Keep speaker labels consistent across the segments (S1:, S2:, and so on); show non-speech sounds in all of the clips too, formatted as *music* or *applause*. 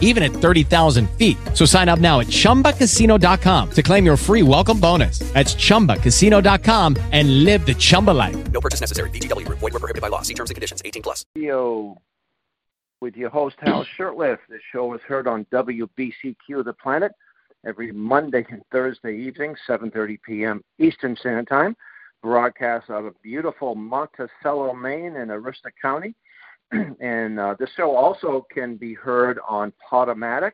S1: even at 30,000 feet. So sign up now at chumbacasino.com to claim your free welcome bonus. That's chumbacasino.com and live the Chumba life.
S2: No purchase necessary. VGW Group. Void were prohibited by law. See terms and conditions. 18 plus.
S3: Radio with your host Hal Shurtleff. This show is heard on WBCQ The Planet every Monday and Thursday evening, 7:30 p.m. Eastern Standard Time. Broadcast out of beautiful Monticello, Maine, in Aroostook County. *clears throat* and uh, this show also can be heard on Podomatic,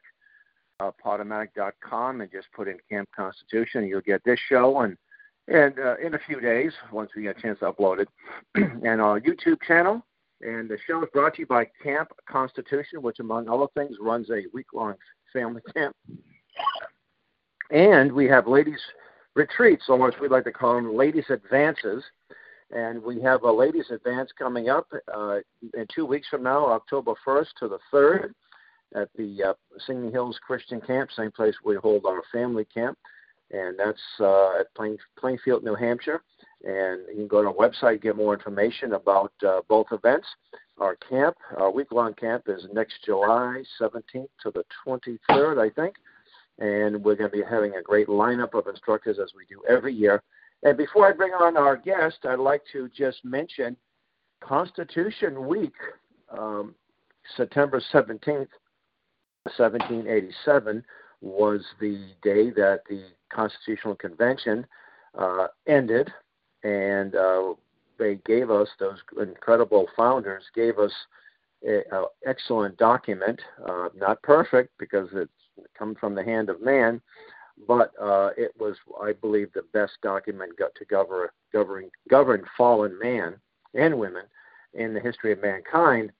S3: uh, Podomatic.com, and just put in Camp Constitution. You'll get this show and and uh, in a few days once we get a chance to upload it, *clears throat* and our YouTube channel. And the show is brought to you by Camp Constitution, which, among other things, runs a week-long family camp. And we have ladies' retreats, or as we like to call them, ladies' advances. And we have a ladies' advance coming up uh, in two weeks from now, October 1st to the 3rd, at the uh, Singing Hills Christian Camp, same place we hold our family camp. And that's uh, at Plain, Plainfield, New Hampshire. And you can go to our website, get more information about uh, both events. Our camp, our week long camp, is next July 17th to the 23rd, I think and we're going to be having a great lineup of instructors as we do every year. And before I bring on our guest, I'd like to just mention Constitution Week, um, September 17th, 1787, was the day that the Constitutional Convention uh, ended, and uh, they gave us, those incredible founders gave us an excellent document, uh, not perfect because it's come from the hand of man, but uh, it was, I believe, the best document got to govern, govern, govern fallen man and women in the history of mankind.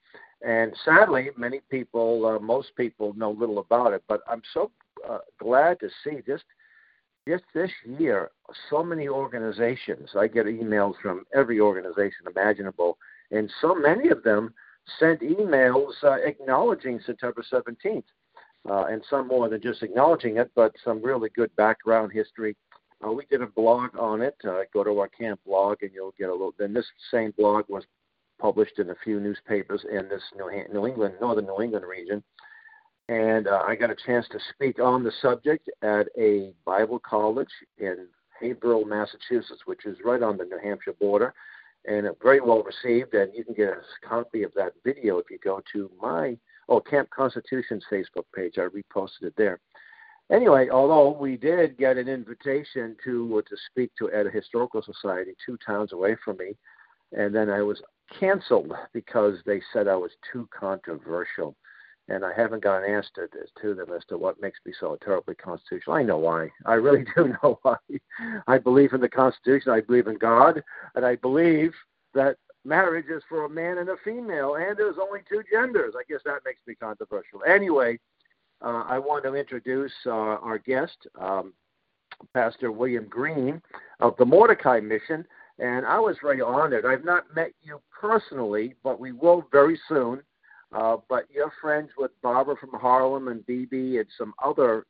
S3: And sadly, many people, uh, most people know little about it, but I'm so uh, glad to see just just this year, so many organizations. I get emails from every organization imaginable, and so many of them sent emails uh, acknowledging September 17th uh, and some more than just acknowledging it, but some really good background history. Uh, we did a blog on it. Uh, go to our camp blog, and you'll get a little. Then this same blog was published in a few newspapers in this New, New England, northern New England region. And uh, I got a chance to speak on the subject at a Bible college in Haverhill, Massachusetts, which is right on the New Hampshire border, and very well received. And you can get a copy of that video if you go to my oh Camp Constitution's Facebook page. I reposted it there. Anyway, although we did get an invitation to uh, to speak to at a historical society two towns away from me, and then I was canceled because they said I was too controversial, and I haven't got an answer to, to them as to what makes me so terribly constitutional. I know why. I really *laughs* do know why. I believe in the Constitution. I believe in God, and I believe that marriage is for a man and a female, and there's only two genders. I guess that makes me controversial. Anyway, uh, I want to introduce uh, our guest, um, Pastor William Green of the Mordecai Mission, and I was very honored. I've not met you personally, but we will very soon. Uh, but you're friends with Barbara from Harlem and BB and some other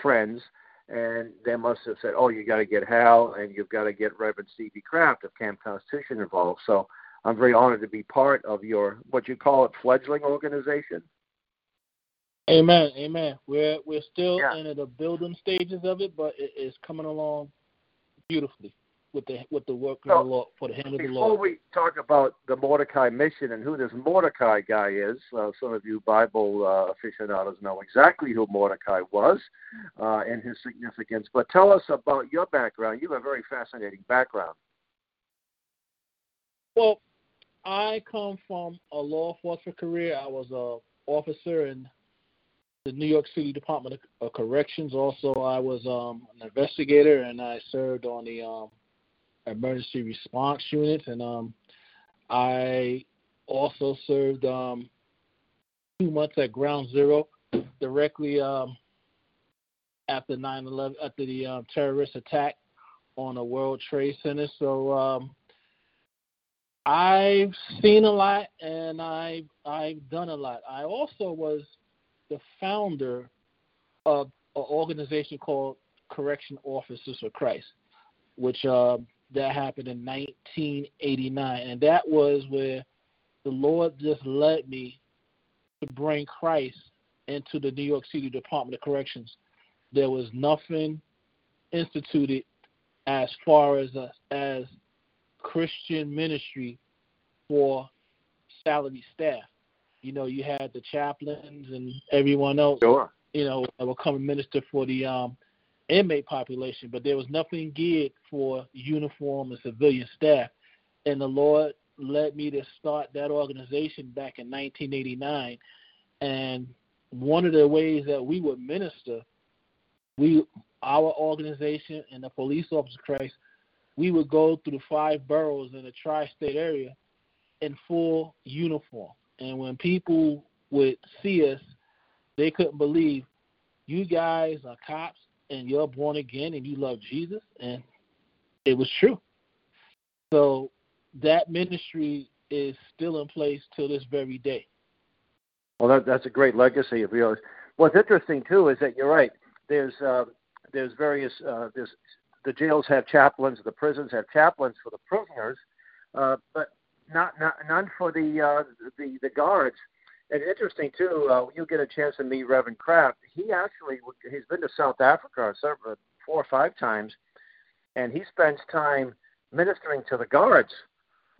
S3: friends, and they must have said, "Oh, you got to get Hal, and you've got to get Reverend Stevie Craft of Camp Constitution involved." So I'm very honored to be part of your what you call it fledgling organization.
S4: Amen, amen. We're we're still
S3: Yeah.
S4: in the building stages of it, but it is coming along beautifully with the with the work of the Lord for the hand of the
S3: Before we talk about the Mordecai mission and who this Mordecai guy is, uh, some of you Bible uh, aficionados know exactly who Mordecai was uh, and his significance. But tell us about your background. You have a very fascinating background.
S4: Well, I come from a law enforcement career. I was a officer in the New York City Department of, Corrections. Also, I was um, an investigator, and I served on the um, emergency response unit. And um, I also served um, two months at Ground Zero, directly um, after 9/11, after the um, terrorist attack on the World Trade Center. So. I've seen a lot and I I've done a lot. I also was the founder of an organization called Correction Officers for Christ, which uh, that happened in 1989, and that was where the Lord just led me to bring Christ into the New York City Department of Corrections. There was nothing instituted as far as a, as Christian ministry for salary staff. You know, you had the chaplains and everyone else.
S3: Sure.
S4: You know, that would come and minister for the um, inmate population, but there was nothing geared for uniform and civilian staff. And the Lord led me to start that organization back in 1989. And one of the ways that we would minister, we our organization and the police officer Christ, we would go through the five boroughs in the tri-state area in full uniform. And when people would see us, they couldn't believe you guys are cops and you're born again and you love Jesus, and it was true. So that ministry is still in place till this very day.
S3: Well, that, that's a great legacy of yours. What's interesting too is that you're right. There's uh, there's various uh, there's the jails have chaplains, the prisons have chaplains for the prisoners, uh, but not, not none for the uh, the the guards. And interesting too, uh, you get a chance to meet Reverend Craft. He actually he's been to South Africa several, four or five times, and he spends time ministering to the guards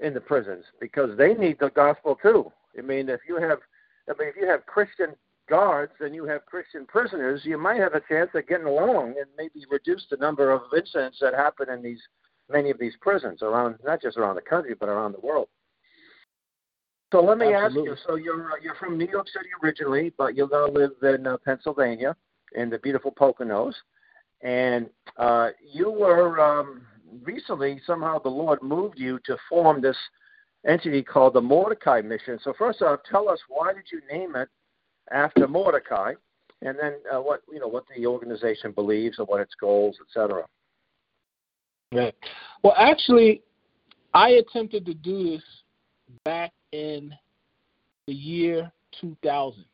S3: in the prisons because they need the gospel too. I mean, if you have, I mean, if you have Christian guards and you have Christian prisoners, you might have a chance of getting along and maybe reduce the number of incidents that happen in these many of these prisons around, not just around the country, but around the world. So let me
S4: Absolutely.
S3: ask you. So you're uh, you're from New York City originally, but you now live in uh, Pennsylvania, in the beautiful Poconos, and uh, you were um, recently somehow the Lord moved you to form this entity called the Mordecai Mission. So first off, tell us why did you name it after Mordecai, and then uh, what you know what the organization believes and what its goals, etc.
S4: Right. Well, actually, I attempted to do this back in the year 2000.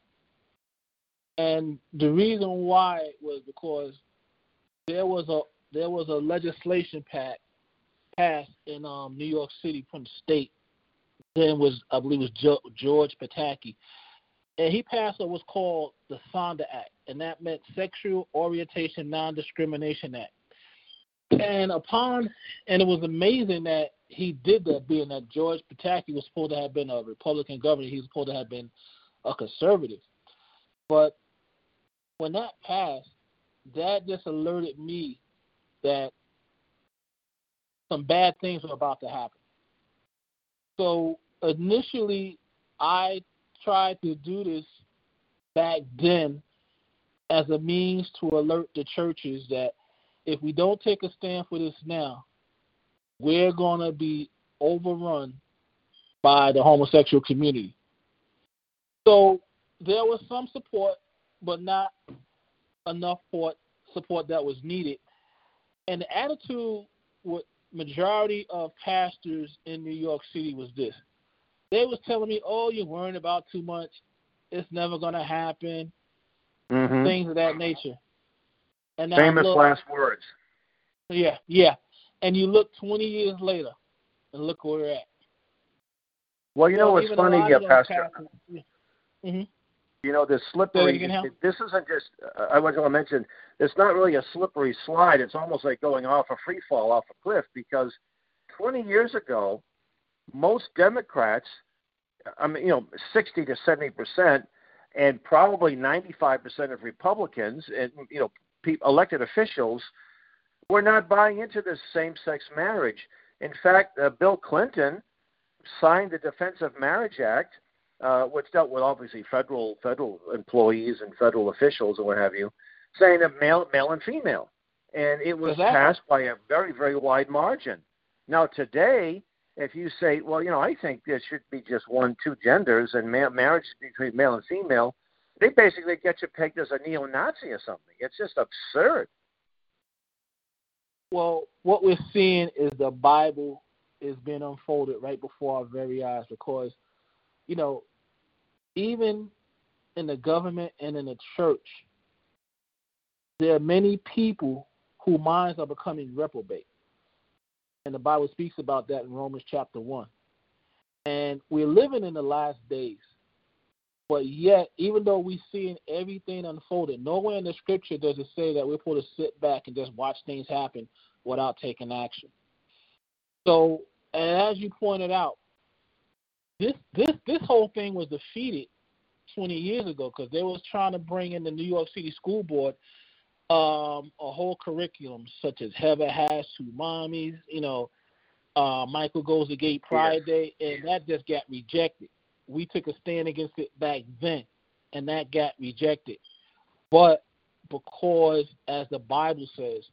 S4: And the reason why was because there was a there was a legislation pact passed in um, New York City from the state. Then was I believe was George Pataki, and he passed what was called the SONDA Act, and that meant Sexual Orientation Non-Discrimination Act. And upon, and it was amazing that he did that, being that George Pataki was supposed to have been a Republican governor, he was supposed to have been a conservative. But when that passed, that just alerted me that some bad things were about to happen. So initially, I tried to do this back then as a means to alert the churches that if we don't take a stand for this now, we're going to be overrun by the homosexual community. So there was some support, but not enough support that was needed. And the attitude with majority of pastors in New York City was this. They was telling me, "Oh, you're worrying about too much. It's never going to happen."
S3: Mm-hmm.
S4: Things of that nature.
S3: And famous look, last words.
S4: Yeah, yeah. And you look 20 years later, and look where we're at.
S3: Well, you know what's funny here, Pastor?
S4: Mm-hmm.
S3: You know, this slippery. This isn't just. Uh, I was going to mention. It's not really a slippery slide. It's almost like going off a free fall off a cliff because 20 years ago, most Democrats, I mean, you know, 60 to 70 percent, and probably 95 percent of Republicans, and you know, pe- elected officials were not buying into this same-sex marriage. In fact, uh, Bill Clinton signed the Defense of Marriage Act, uh, which dealt with obviously federal federal employees and federal officials and what have you, saying that male male and female, and it was
S4: exactly.
S3: passed by a very very wide margin. Now today, if you say, well, you know, I think there should be just one two genders and ma- marriage between male and female, they basically get you pegged as a neo-Nazi or something. It's just absurd.
S4: Well, what we're seeing is the Bible is being unfolded right before our very eyes because, you know, even in the government and in the church, there are many people whose minds are becoming reprobate. And the Bible speaks about that in Romans chapter 1. And we're living in the last days. But yet, even though we're seeing everything unfolded, nowhere in the scripture does it say that we're supposed to sit back and just watch things happen without taking action. So, and as you pointed out, this this this whole thing was defeated 20 years ago because they was trying to bring in the New York City School Board um, a whole curriculum such as Heather has two mommies, you know, uh, Michael goes to Gay Pride Day, and that just got rejected. We took a stand against it back then, and that got rejected. But because, as the Bible says,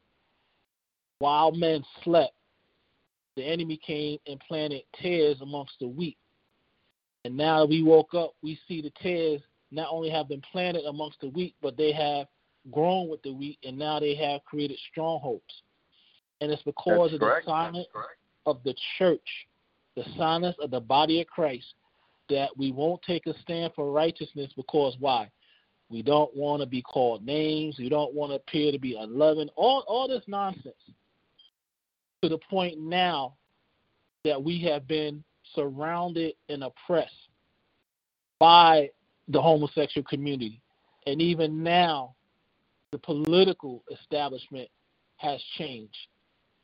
S4: while men slept, the enemy came and planted tares amongst the wheat. And now we woke up, we see the tares not only have been planted amongst the wheat, but they have grown with the wheat, and now they have created strongholds. And it's because
S3: That's
S4: of
S3: correct.
S4: the silence of the church, the silence of the body of Christ, that we won't take a stand for righteousness because why? We don't want to be called names. We don't want to appear to be unloving. All all this nonsense. To the point now that we have been surrounded and oppressed by the homosexual community. And even now, the political establishment has changed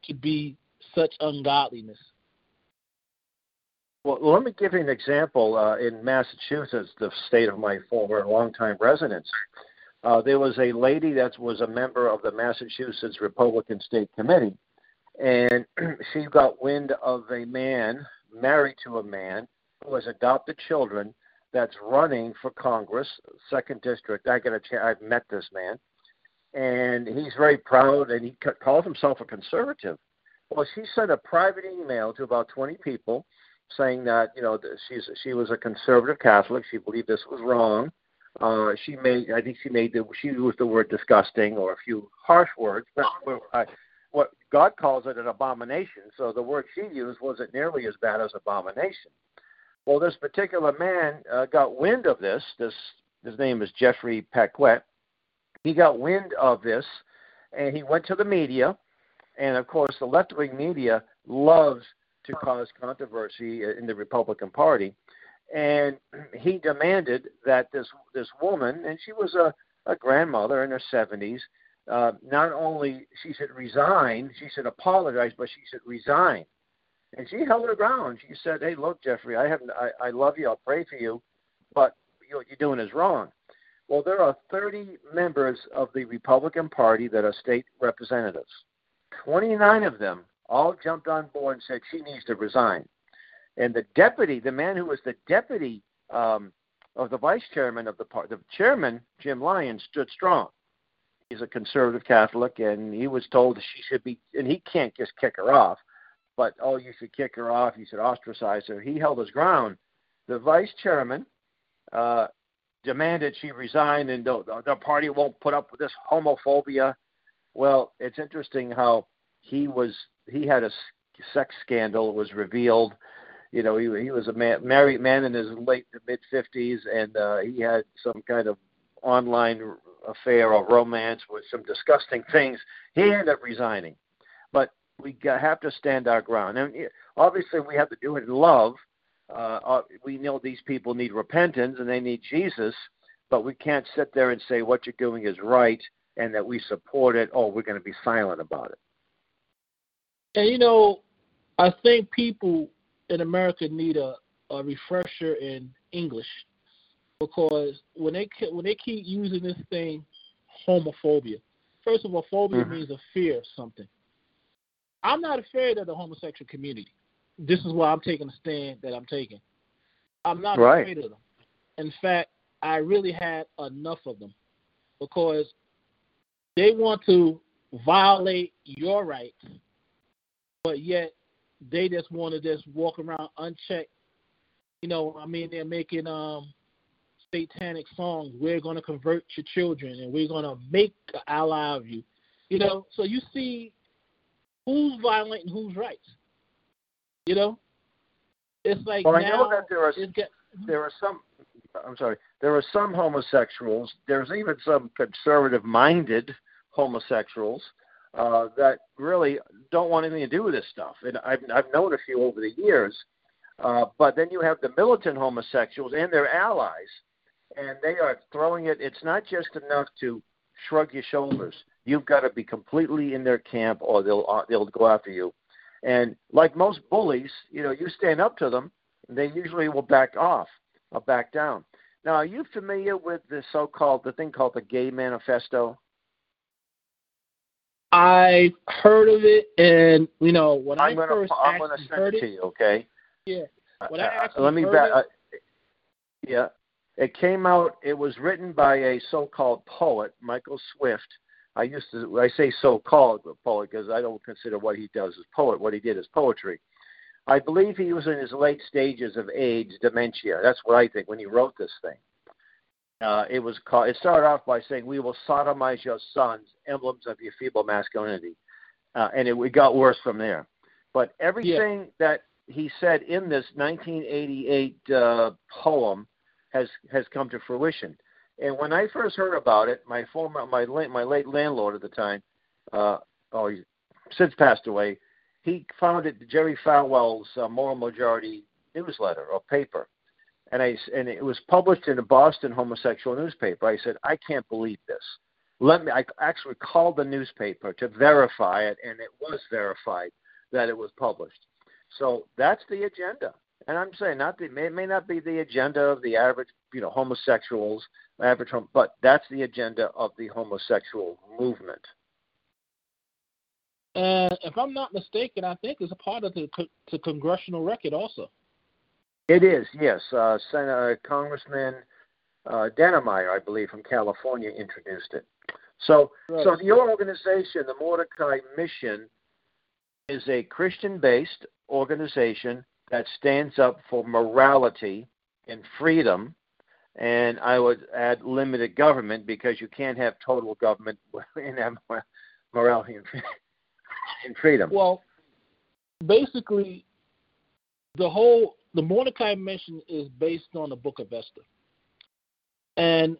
S4: to be such ungodliness.
S3: Well, let me give you an example. Uh, in Massachusetts, the state of my former longtime residence, uh, there was a lady that was a member of the Massachusetts Republican State Committee, and *clears throat* she got wind of a man married to a man who has adopted children that's running for Congress, second district. I get a chance. I've met this man, and he's very proud, and he calls himself a conservative. Well, she sent a private email to about 20 people saying that you know she's she was a conservative Catholic. She believed this was wrong. Uh, she made I think she made the she used the word disgusting or a few harsh words, but I, what God calls it an abomination. So the word she used wasn't nearly as bad as abomination. Well, this particular man uh, got wind of this. This his name is Jeffrey Paquette. He got wind of this, and he went to the media. And of course, the left wing media loves to cause controversy in the Republican Party. And he demanded that this this woman, and she was a, a grandmother in her 70s, uh, not only she should resign, she should apologize, but she should resign. And she held her ground. She said, "Hey, look, Jeffrey, I have I, I love you. I'll pray for you, but what you're doing is wrong." Well, there are 30 members of the Republican Party that are state representatives. 29 of them all jumped on board and said she needs to resign. And the deputy, the man who was the deputy um, of the vice chairman of the party, the chairman, Jim Lyons, stood strong. He's a conservative Catholic, and he was told she should be, and he can't just kick her off, but oh, you should kick her off, you should ostracize her. He held his ground. The vice chairman uh, demanded she resign, and the, the party won't put up with this homophobia. Well, it's interesting how he was he had a sex scandal was revealed. You know, he he was a man, married man in his late to mid fifties, and uh, he had some kind of online affair or romance with some disgusting things. He ended up resigning, but we have to stand our ground. And obviously, we have to do it in love. Uh, we know these people need repentance and they need Jesus, but we can't sit there and say what you're doing is right and that we support it. Oh, we're going to be silent about it.
S4: And you know, I think people in America need a, a refresher in English because when they when they keep using this thing, homophobia. First of all, phobia mm-hmm. means a fear of something. I'm not afraid of the homosexual community. This is why I'm taking the stand that I'm taking. I'm not
S3: right.
S4: afraid of them. In fact, I really had enough of them because they want to violate your rights but yet they just want to just walk around unchecked. You know, I mean, they're making um satanic songs. We're going to convert your children, and we're going to make an ally of you. You know, so you see who's violent and who's right. You know, it's like
S3: Well, I know that there are
S4: get,
S3: there are some. I'm sorry. There are some homosexuals. There's even some conservative-minded homosexuals uh, that really don't want anything to do with this stuff. And I've I've known a few over the years. Uh, but then you have the militant homosexuals and their allies, and they are throwing it. It's not just enough to shrug your shoulders. You've got to be completely in their camp, or they'll uh, they'll go after you. And like most bullies, you know, you stand up to them, they usually will back off or back down. Now, are you familiar with the so-called the thing called the Gay Manifesto?
S4: I heard of it, and you know when
S3: I'm
S4: I
S3: gonna
S4: first
S3: I'm gonna send it to you, okay?
S4: yeah, when
S3: Uh,
S4: I
S3: uh, let me back. Uh, yeah, it came out. It was written by a so-called poet, Michael Swift. I used to I say so-called poet because I don't consider what he does as poet. What he did is poetry. I believe he was in his late stages of age, dementia. That's what I think when he wrote this thing. Uh, it was called. It started off by saying, "We will sodomize your sons, emblems of your feeble masculinity," uh, and it, it got worse from there. But everything that he said in this 1988 uh, poem has has come to fruition. And when I first heard about it, my former my late my late landlord at the time, uh, oh, he's since passed away. He founded Jerry Falwell's uh, Moral Majority newsletter or paper, and I and it was published in a Boston homosexual newspaper. I said, I can't believe this. Let me. I actually called the newspaper to verify it, and it was verified that it was published. So that's the agenda. And I'm saying not the, it may not be the agenda of the average, you know, homosexuals, average, but that's the agenda of the homosexual movement.
S4: and if I'm not mistaken, I think it's a part of the, the congressional record also.
S3: It is, yes. Uh, Senator Congressman uh, Dannemeyer, I believe, from California, introduced it. So,
S4: Right.
S3: so your organization, the Mordecai Mission, is a Christian-based organization that stands up for morality and freedom, and I would add limited government because you can't have total government *laughs* and have morality *laughs* and, freedom.
S4: Well, basically, the whole the Mordecai mission is based on the Book of Esther, and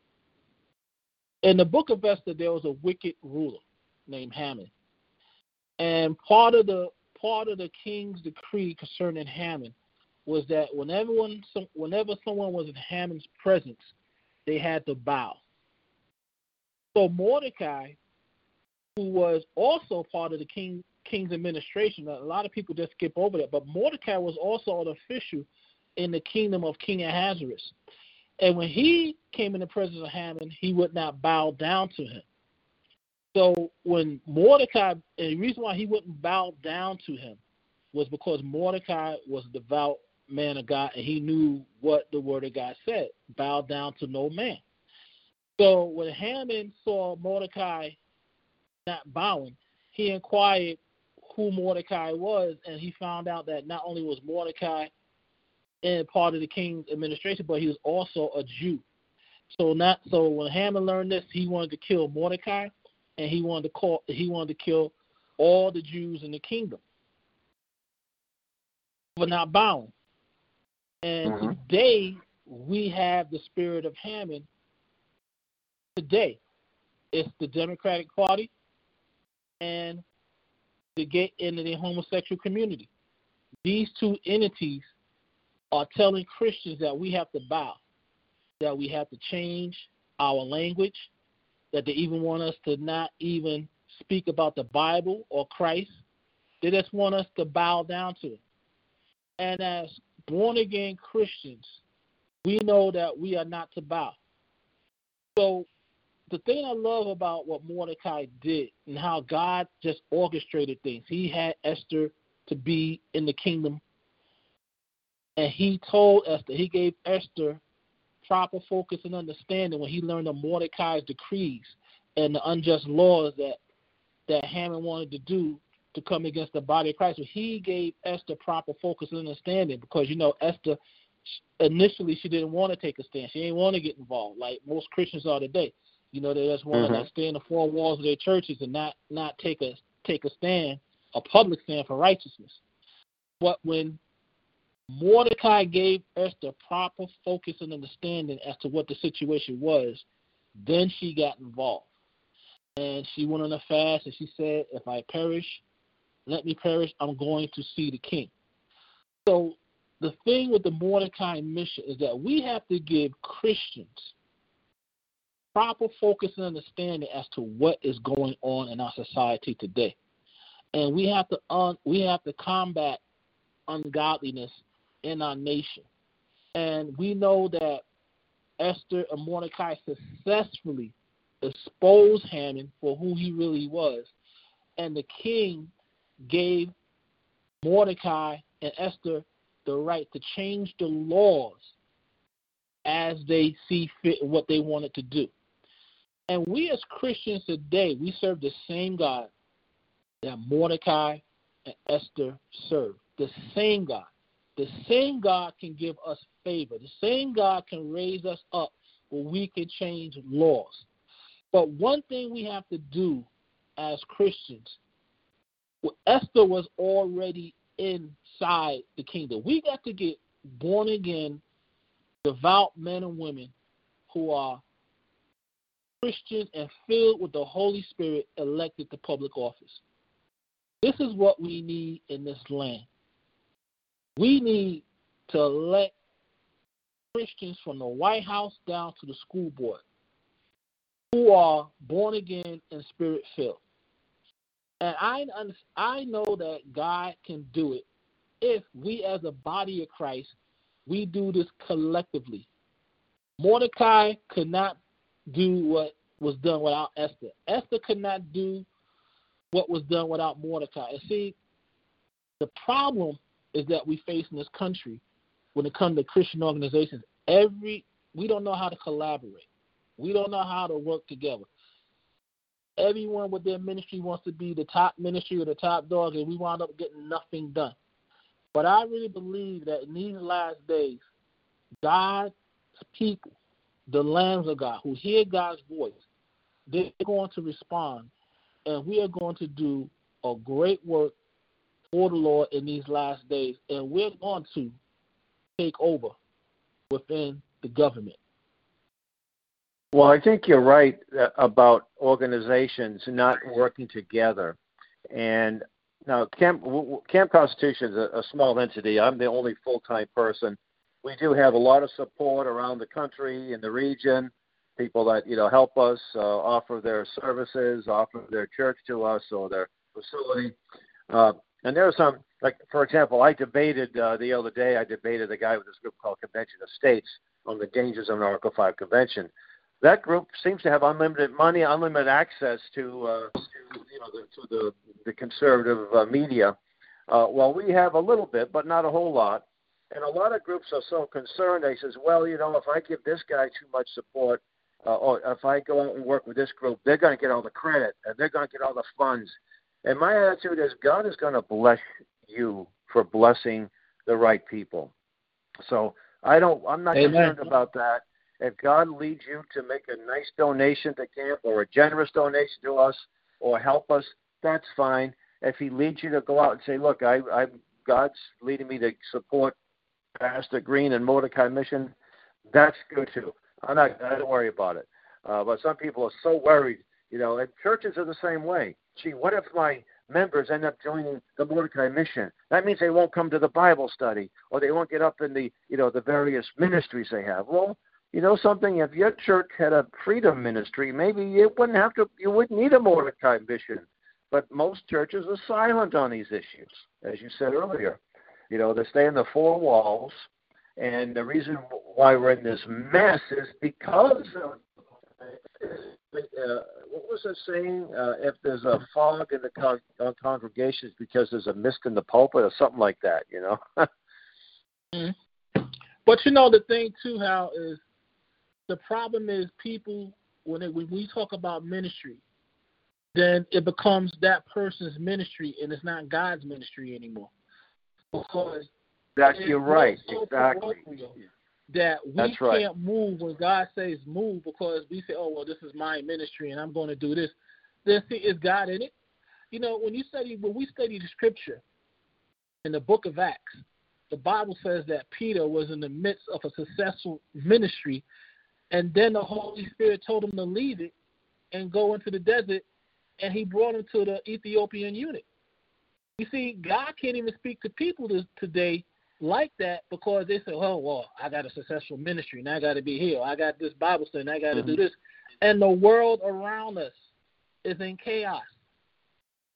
S4: in the Book of Esther there was a wicked ruler named Haman, and part of the part of the king's decree concerning Haman was that whenever whenever someone was in Haman's presence, they had to bow. So Mordecai, who was also part of the king king's administration. A lot of people just skip over that, but Mordecai was also an official in the kingdom of King Ahasuerus. And when he came in the presence of Haman, he would not bow down to him. So when Mordecai, and the reason why he wouldn't bow down to him was because Mordecai was a devout man of God and he knew what the word of God said bow down to no man. So when Haman saw Mordecai not bowing, he inquired who Mordecai was, and he found out that not only was Mordecai in part of the king's administration, but he was also a Jew. So not so when Haman learned this, he wanted to kill Mordecai, and he wanted to call he wanted to kill all the Jews in the kingdom for not bowing. And
S3: Mhm.
S4: today we have the spirit of Haman. Today, it's the Democratic Party and the gay and the homosexual community. These two entities are telling Christians that we have to bow, that we have to change our language, that they even want us to not even speak about the Bible or Christ. They just want us to bow down to it. And as born again Christians, we know that we are not to bow. So the thing I love about what Mordecai did and how God just orchestrated things, he had Esther to be in the kingdom. And he told Esther, he gave Esther proper focus and understanding when he learned of Mordecai's decrees and the unjust laws that that Haman wanted to do to come against the body of Christ. So he gave Esther proper focus and understanding because you know Esther initially she didn't want to take a stand. She didn't want to get involved like most Christians are today. You know, they just want
S3: Mhm.
S4: to stay in the four walls of their churches and not not take a take a stand, a public stand for righteousness. But when Mordecai gave Esther proper focus and understanding as to what the situation was, then she got involved. And she went on a fast and she said, If I perish, let me perish. I'm going to see the king. So the thing with the Mordecai mission is that we have to give Christians proper focus and understanding as to what is going on in our society today. And we have to un, we have to combat ungodliness in our nation. And we know that Esther and Mordecai successfully exposed Haman for who he really was. And the king gave Mordecai and Esther the right to change the laws as they see fit what they wanted to do. And we as Christians today, we serve the same God that Mordecai and Esther served. The same God. The same God can give us favor. The same God can raise us up where we can change laws. But one thing we have to do as Christians, Esther was already inside the kingdom. We got to get born again, devout men and women who are Christians and filled with the Holy Spirit elected to public office. This is what we need in this land. We need to elect Christians from the White House down to the school board who are born again and spirit filled. And I I know that God can do it if we as a body of Christ we do this collectively. Mordecai could not do what was done without Esther. Esther could not do what was done without Mordecai. And see, the problem is that we face in this country when it comes to Christian organizations. Every we don't know how to collaborate. We don't know how to work together. Everyone with their ministry wants to be the top ministry or the top dog, and we wind up getting nothing done. But I really believe that in these last days, God's people, the lambs of God, who hear God's voice, they're going to respond, and we are going to do a great work for the Lord in these last days, and we're going to take over within the government.
S3: Well, I think you're right uh, about organizations not working together. And now, Camp, Camp Constitution is a, a small entity. I'm the only full time person. We do have a lot of support around the country, in the region, people that you know help us, uh, offer their services, offer their church to us or their facility. Uh, and there are some, like for example, I debated uh, the other day. I debated a guy with this group called Convention of States on the dangers of an Article Five convention. That group seems to have unlimited money, unlimited access to, uh, to you know, the, to the the conservative uh, media. Uh, well, we have a little bit, but not a whole lot. And a lot of groups are so concerned. They says, well, you know, if I give this guy too much support, uh, or if I go out and work with this group, they're going to get all the credit and they're going to get all the funds. And my attitude is God is going to bless you for blessing the right people. So I don't. I'm not Amen. concerned about that. If God leads you to make a nice donation to camp or a generous donation to us or help us, that's fine. If He leads you to go out and say, "Look, I, I God's leading me to support Pastor Green and Mordecai Mission," that's good too. I'm not. I don't worry about it. Uh, but some people are so worried, you know. And churches are the same way. Gee, what if my members end up joining the Mordecai mission? That means they won't come to the Bible study, or they won't get up in the, you know, the various ministries they have. Well, you know something. If your church had a freedom ministry, maybe it wouldn't have to. You wouldn't need a Mordecai mission. But most churches are silent on these issues, as you said earlier. You know, they stay in the four walls and the reason why we're in this mess is because of, uh, what was I saying? Uh, if there's a fog in the con- uh, congregation, it's because there's a mist in the pulpit or something like that, you know? *laughs*
S4: mm-hmm. But you know, the thing too, Hal, is the problem is people, when, when we talk about ministry, then it becomes that person's ministry and it's not God's ministry anymore. Because
S3: that you're right. Exactly.
S4: That we
S3: That's
S4: can't move when God says move because we say, "Oh well, this is my ministry and I'm going to do this." Then see, is God in it? You know, when you study when we study the Scripture, in the book of Acts, the Bible says that Peter was in the midst of a successful ministry, and then the Holy Spirit told him to leave it and go into the desert, and he brought him to the Ethiopian eunuch. You see, God can't even speak to people today like that because they say, "Oh, well, I got a successful ministry, and I got to be here. I got this Bible study, and I got to mm-hmm. do this," and the world around us is in chaos.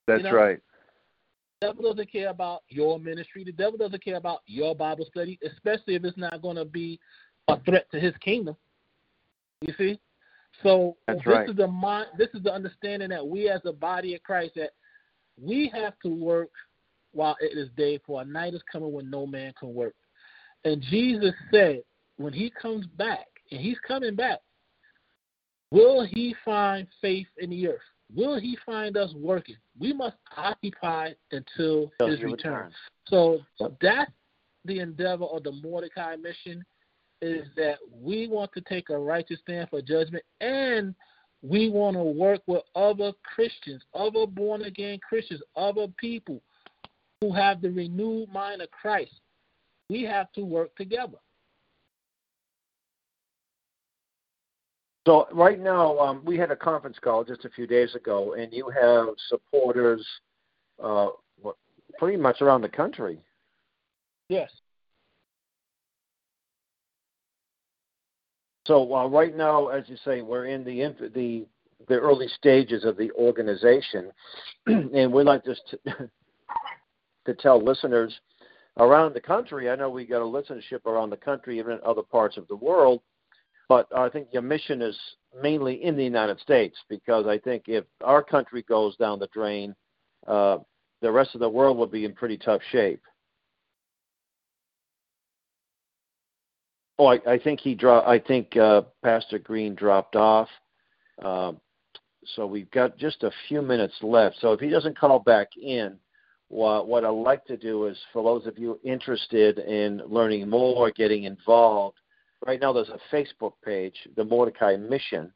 S3: That's you know? right.
S4: The devil doesn't care about your ministry. The devil doesn't care about your Bible study, especially if it's not going to be a threat to his kingdom. You see? So
S3: That's
S4: this
S3: right.
S4: is the mind, this is the understanding that we as a body of Christ that we have to work while it is day, for a night is coming when no man can work. And Jesus said, when he comes back, and he's coming back, will he find faith in the earth? Will he find us working? We must occupy until his return. So that's the endeavor of the Mordecai mission is that we want to take a righteous stand for judgment and we want to work with other Christians, other born again Christians, other people who have the renewed mind of Christ. We have to work together.
S3: So right now, um, we had a conference call just a few days ago, and you have supporters uh, pretty much around the country.
S4: Yes.
S3: So uh, right now, as you say, we're in the inf- the the early stages of the organization, *clears throat* and we'd like just to, *laughs* to tell listeners around the country. I know we got a listenership around the country, even in other parts of the world but I think your mission is mainly in the United States because I think if our country goes down the drain, uh, the rest of the world will be in pretty tough shape. Oh, I, I think he dropped. I think uh, Pastor Green dropped off. Uh, so we've got just a few minutes left. So if he doesn't call back in, what, what I'd like to do is, for those of you interested in learning more, getting involved, right now there's a Facebook page, the Mordecai Mission.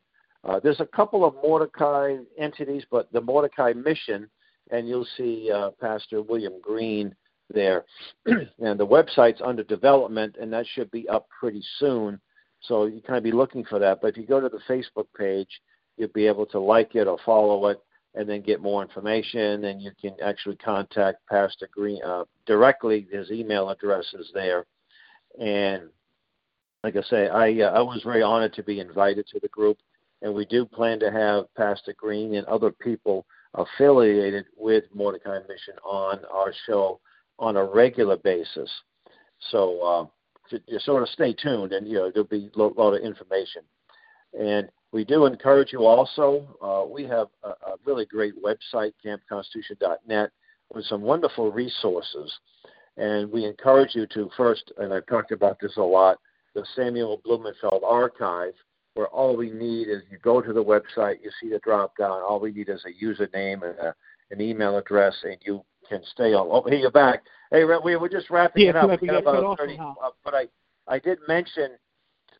S3: Uh, there's a couple of Mordecai entities, but the Mordecai Mission, and you'll see uh, Pastor William Green there. *clears throat* and the website's under development, and that should be up pretty soon. So you kind of be looking for that. But if you go to the Facebook page, you'll be able to like it or follow it, and then get more information. And you can actually contact Pastor Green uh, directly. His email address is there, and like I say, I uh, I was very honored to be invited to the group, and we do plan to have Pastor Green and other people affiliated with Mordecai Mission on our show on a regular basis. So uh, sort of stay tuned, and you know there'll be a lot of information. And we do encourage you also. Uh, we have a, a really great website, campconstitution.net, with some wonderful resources. And we encourage you to first, and I've talked about this a lot, the Samuel Blumenfeld archive, where all we need is you go to the website, you see the drop down. All we need is a username and a, an email address, and you can stay on. Oh, hey, you're back. Hey, we were just wrapping
S4: yeah,
S3: it up.
S4: We got about 30,
S3: uh, but I, I did mention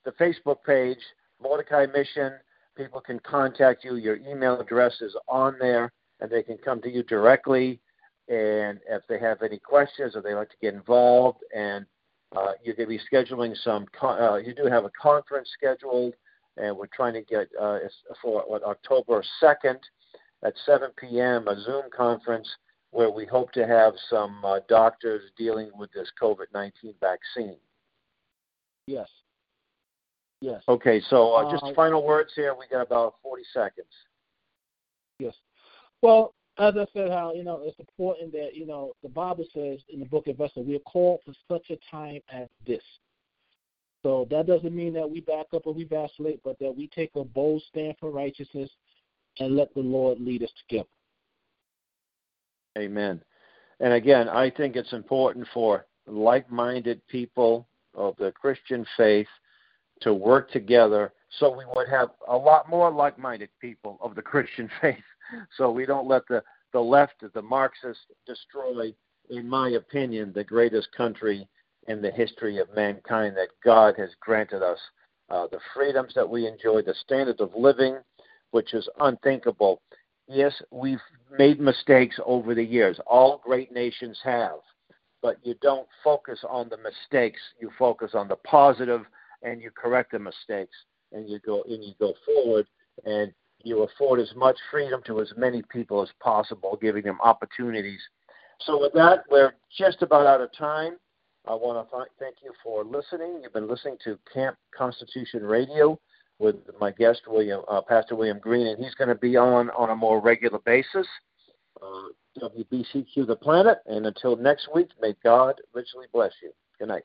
S3: the Facebook page, Mordecai Mission. People can contact you. Your email address is on there, and they can come to you directly. And if they have any questions or they like to get involved, and uh, you're going to be scheduling some. Con- uh, you do have a conference scheduled, and we're trying to get uh, for what, October 2nd at 7 p.m. a Zoom conference where we hope to have some uh, doctors dealing with this COVID-19 vaccine.
S4: Yes. Yes.
S3: Okay, so uh, just uh, final words here. We got about 40 seconds.
S4: Yes. Well, as I said, how you know it's important that you know the Bible says in the book of Esther we are called for such a time as this. So that doesn't mean that we back up or we vacillate, but that we take a bold stand for righteousness and let the Lord lead us together.
S3: Amen. And again, I think it's important for like-minded people of the Christian faith to work together so we would have a lot more like-minded people of the Christian *laughs* faith so we don't let the, the left, the Marxists, destroy, in my opinion, the greatest country in the history of mankind that God has granted us. Uh, the freedoms that we enjoy, the standard of living, which is unthinkable. Yes, we've made mistakes over the years. All great nations have. but you don't focus on the mistakes. You focus on the positive, and you correct the mistakes, and you go and you go forward, and you afford as much freedom to as many people as possible, giving them opportunities. So with that, we're just about out of time. I want to th- thank you for listening. You've been listening to Camp Constitution Radio with my guest, William uh, Pastor William Green, and he's going to be on on a more regular basis. Uh, WBCQ the planet, and until next week, may God richly bless you. Good night.